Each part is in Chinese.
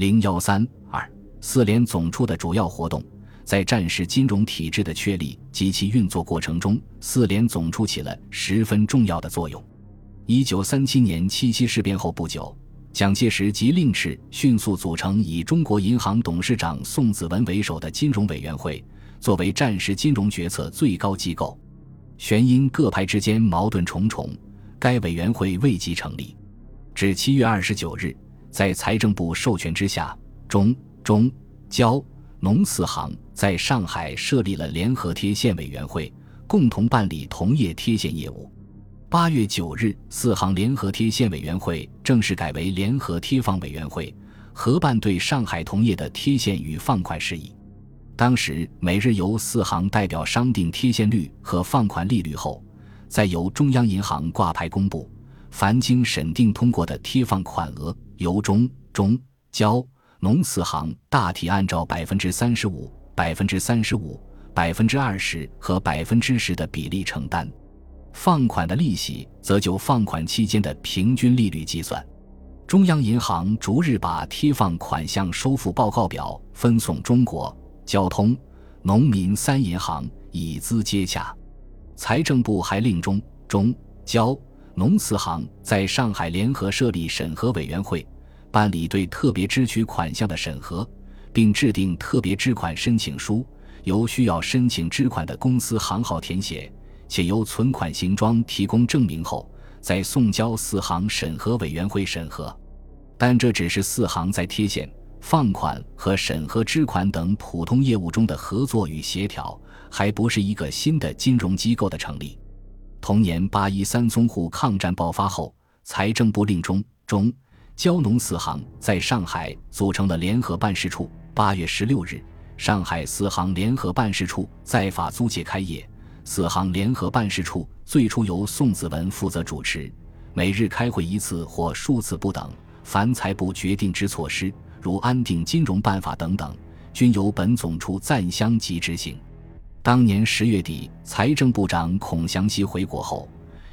零幺三二四联总处的主要活动，在战时金融体制的确立及其运作过程中，四联总处起了十分重要的作用。一九三七年七七事变后不久，蒋介石即令敕迅速组成以中国银行董事长宋子文为首的金融委员会，作为战时金融决策最高机构。旋因各派之间矛盾重重，该委员会未及成立。至七月二十九日，在财政部授权之下，中、中、交、农四行在上海设立了联合贴现委员会，共同办理同业贴现业务。八月九日，四行联合贴现委员会正式改为联合贴放委员会，合办对上海同业的贴现与放款事宜。当时每日由四行代表商定贴现率和放款利率后，再由中央银行挂牌公布。凡经审定通过的贴放款额，由中、中、交、农四行大体按照百分之三十五、百分之三十五、百分之二十和百分之十的比例承担。放款的利息则就放款期间的平均利率计算。中央银行逐日把贴放款项收付报告表分送中国。交通、农民三银行以资接洽，财政部还令中、中、交、农四行在上海联合设立审核委员会，办理对特别支取款项的审核，并制定特别支款申请书，由需要申请支款的公司行号填写，且由存款形状提供证明后，再送交四行审核委员会审核。但这只是四行在贴现。放款和审核支款等普通业务中的合作与协调，还不是一个新的金融机构的成立。同年八一三淞沪抗战爆发后，财政部令中、中、交、农四行在上海组成了联合办事处。八月十六日，上海四行联合办事处在法租界开业。四行联合办事处最初由宋子文负责主持，每日开会一次或数次不等。凡财部决定之措施。如安定金融办法等等，均由本总处暂相即执行。当年十月底，财政部长孔祥熙回国后，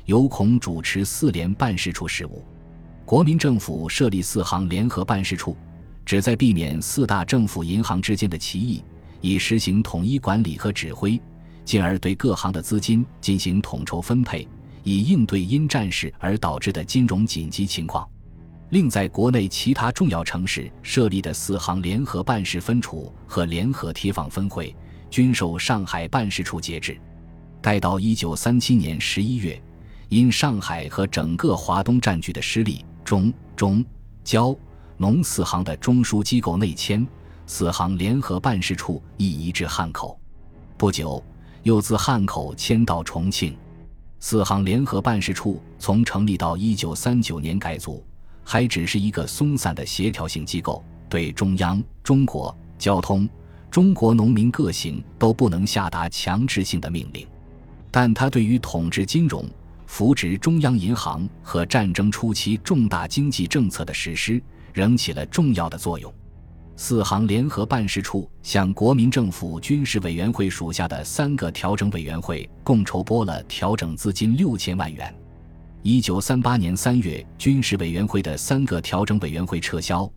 由孔主持四联办事处事务。国民政府设立四行联合办事处，旨在避免四大政府银行之间的歧义，以实行统一管理和指挥，进而对各行的资金进行统筹分配，以应对因战事而导致的金融紧急情况。另在国内其他重要城市设立的四行联合办事分处和联合贴放分会，均受上海办事处节制。待到一九三七年十一月，因上海和整个华东战局的失利，中、中、交、农四行的中枢机构内迁，四行联合办事处亦移至汉口。不久，又自汉口迁到重庆。四行联合办事处从成立到一九三九年改组。还只是一个松散的协调性机构，对中央、中国交通、中国农民各行都不能下达强制性的命令，但他对于统治金融、扶植中央银行和战争初期重大经济政策的实施，仍起了重要的作用。四行联合办事处向国民政府军事委员会属下的三个调整委员会共筹拨了调整资金六千万元。一九三八年三月，军事委员会的三个调整委员会撤销，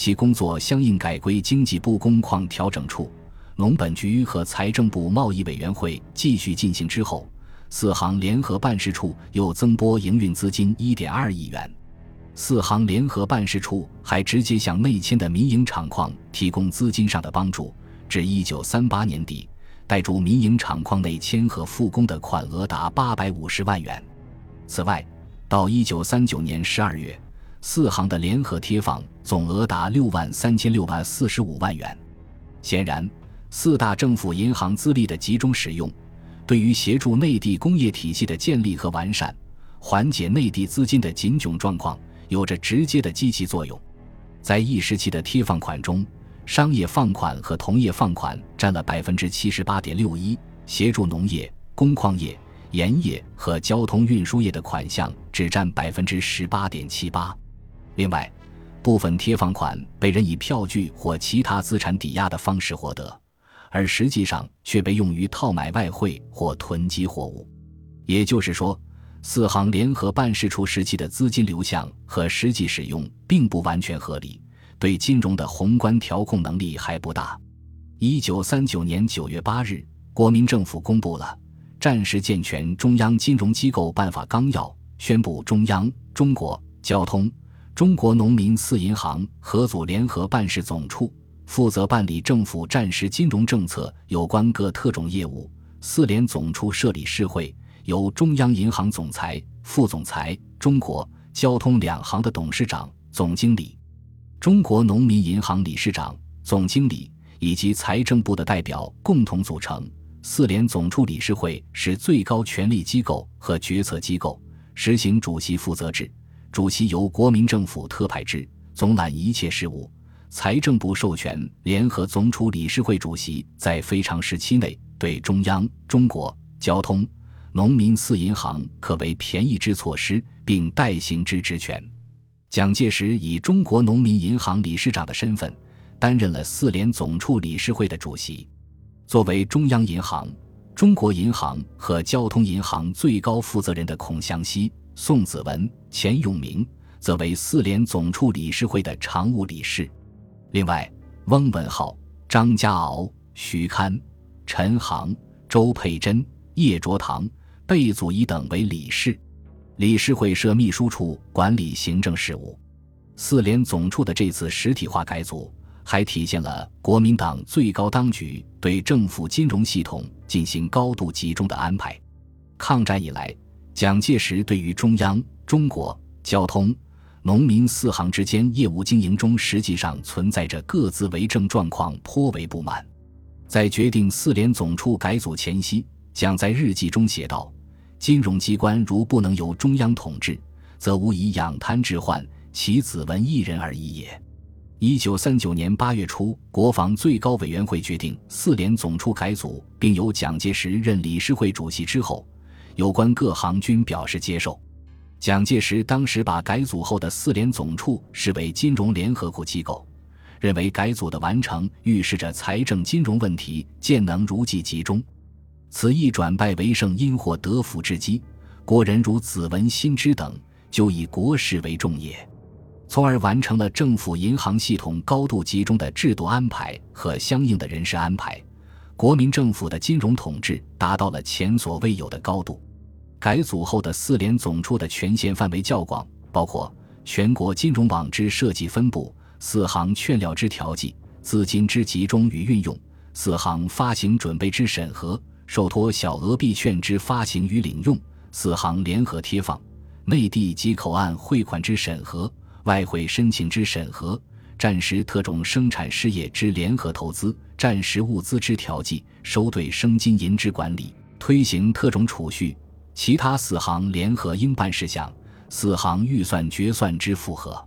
其工作相应改归经济部工矿调整处、农本局和财政部贸易委员会继续进行之后，四行联合办事处又增拨营运资金一点二亿元。四行联合办事处还直接向内迁的民营厂矿提供资金上的帮助，至一九三八年底，贷助民营厂矿内迁和复工的款额达八百五十万元。此外，到一九三九年十二月，四行的联合贴放总额达六万三千六百四十五万元。显然，四大政府银行资历的集中使用，对于协助内地工业体系的建立和完善，缓解内地资金的紧窘状况，有着直接的积极作用。在一时期的贴放款中，商业放款和同业放款占了百分之七十八点六一，协助农业、工矿业。盐业和交通运输业的款项只占百分之十八点七八。另外，部分贴放款被人以票据或其他资产抵押的方式获得，而实际上却被用于套买外汇或囤积货物。也就是说，四行联合办事处时期的资金流向和实际使用并不完全合理，对金融的宏观调控能力还不大。一九三九年九月八日，国民政府公布了《战时健全中央金融机构办法纲要》，宣布中央、中国交通、中国农民四银行合组联合办事总处，负责办理政府战时金融政策有关各特种业务。四联总处设理事会，由中央银行总裁、副总裁、中国交通两行的董事长、总经理、中国农民银行理事长、总经理。以及财政部的代表共同组成四联总处理事会，是最高权力机构和决策机构，实行主席负责制，主席由国民政府特派制，总揽一切事务。财政部授权联合总处理事会主席在非常时期内对中央、中国交通、农民四银行可为便宜之措施，并代行之职权。蒋介石以中国农民银行理事长的身份。担任了四联总处理事会的主席。作为中央银行、中国银行和交通银行最高负责人的孔祥熙、宋子文、钱永明，则为四联总处理事会的常务理事。另外，翁文浩、张家敖、徐堪、陈航、周佩珍、叶卓堂、贝祖仪等为理事。理事会设秘书处，管理行政事务。四联总处的这次实体化改组。还体现了国民党最高当局对政府金融系统进行高度集中的安排。抗战以来，蒋介石对于中央、中国交通、农民四行之间业务经营中实际上存在着各自为政状况颇为不满。在决定四联总处改组前夕，蒋在日记中写道：“金融机关如不能由中央统治，则无以养贪置换，其子文一人而已也。”一九三九年八月初，国防最高委员会决定四联总处改组，并由蒋介石任理事会主席之后，有关各行均表示接受。蒋介石当时把改组后的四联总处视为金融联合国机构，认为改组的完成预示着财政金融问题渐能如计集中，此一转败为胜、因祸得福之机。国人如子文、新之等，就以国事为重也。从而完成了政府银行系统高度集中的制度安排和相应的人事安排，国民政府的金融统治达到了前所未有的高度。改组后的四联总处的权限范围较广，包括全国金融网之设计分布、四行券料之调剂、资金之集中与运用、四行发行准备之审核、受托小额币券之发行与领用、四行联合贴放、内地及口岸汇款之审核。外汇申请之审核，战时特种生产事业之联合投资，战时物资之调剂，收兑生金银之管理，推行特种储蓄，其他四行联合应办事项，四行预算决算之复核。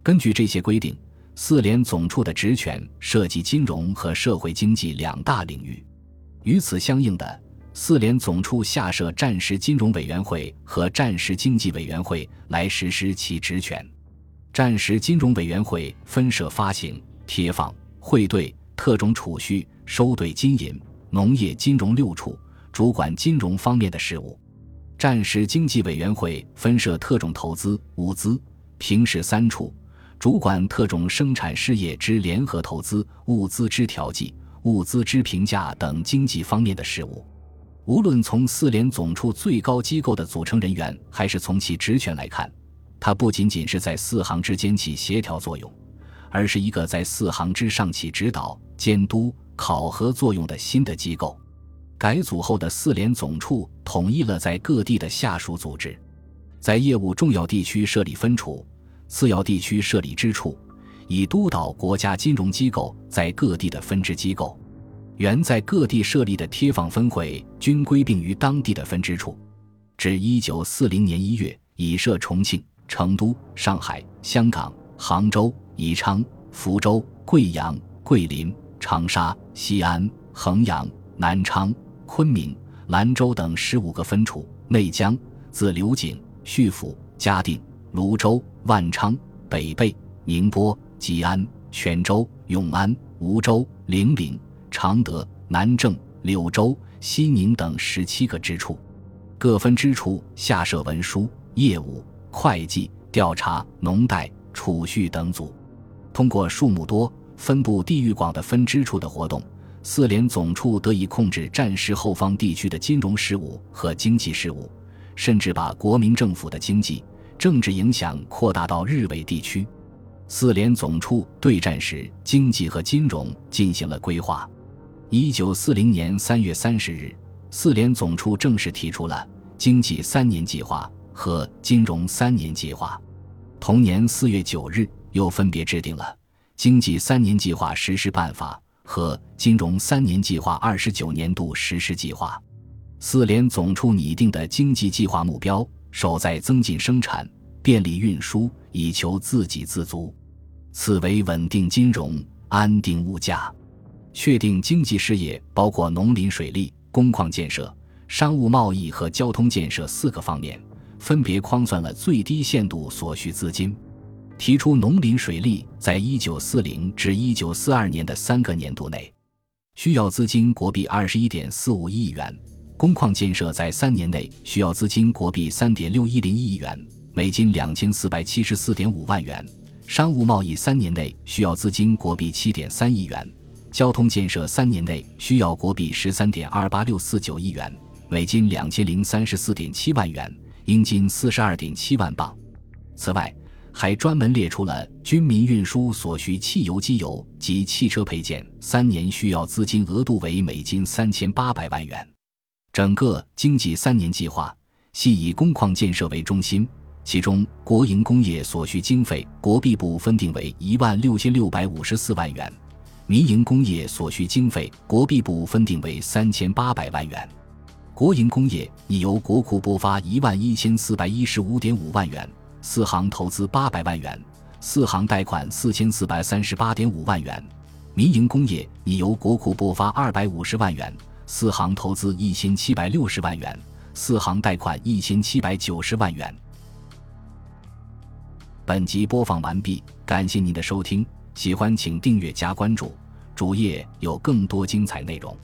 根据这些规定，四联总处的职权涉及金融和社会经济两大领域。与此相应的，四联总处下设战时金融委员会和战时经济委员会来实施其职权。战时金融委员会分设发行、贴放、汇兑、特种储蓄、收兑金银、农业金融六处，主管金融方面的事务；战时经济委员会分设特种投资、物资、平时三处，主管特种生产事业之联合投资、物资之调剂、物资之评价等经济方面的事务。无论从四联总处最高机构的组成人员，还是从其职权来看。它不仅仅是在四行之间起协调作用，而是一个在四行之上起指导、监督、考核作用的新的机构。改组后的四联总处统一了在各地的下属组织，在业务重要地区设立分处，次要地区设立支处，以督导国家金融机构在各地的分支机构。原在各地设立的贴放分会均归并于当地的分支处。至一九四零年一月，已设重庆。成都、上海、香港、杭州、宜昌、福州、贵阳、桂林、长沙、西安、衡阳、南昌、昆明、兰州等十五个分处；内江自刘景、叙府、嘉定、泸州、万昌、北碚、宁波、吉安、泉州、永安、梧州、零陵、常德、南郑、柳州、西宁等十七个支处，各分支处下设文书、业务。会计、调查、农贷、储蓄等组，通过数目多、分布地域广的分支处的活动，四联总处得以控制战时后方地区的金融事务和经济事务，甚至把国民政府的经济、政治影响扩大到日伪地区。四联总处对战时经济和金融进行了规划。一九四零年三月三十日，四联总处正式提出了经济三年计划和金融三年计划。同年四月九日，又分别制定了经济三年计划实施办法和金融三年计划二十九年度实施计划。四联总处拟定的经济计划目标，首在增进生产，便利运输，以求自给自足。次为稳定金融，安定物价，确定经济事业包括农林水利、工矿建设、商务贸易和交通建设四个方面，分别框算了最低限度所需资金。提出农林水利在一九四零至一九四二年的三个年度内，需要资金国币二十一点四五亿元；工矿建设在三年内需要资金国币三点六一零亿元，美金两千四百七十四点五万元。商务贸易三年内需要资金国币七点三亿元，交通建设三年内需要国币十三点二八六四九亿元，美金两千零三十四点七万元，英金四十二点七万镑。此外，还专门列出了军民运输所需汽油、机油及汽车配件三年需要资金额度为美金三千八百万元。整个经济三年计划系以工矿建设为中心。其中，国营工业所需经费，国币部分定为一万六千六百五十四万元；民营工业所需经费，国币部分定为三千八百万元。国营工业已由国库拨发一万一千四百一十五点五万元，四行投资八百万元，四行贷款四千四百三十八点五万元；民营工业已由国库拨发二百五十万元，四行投资一千七百六十万元，四行贷款一千七百九十万元。本集播放完毕，感谢您的收听，喜欢请订阅加关注，主页有更多精彩内容。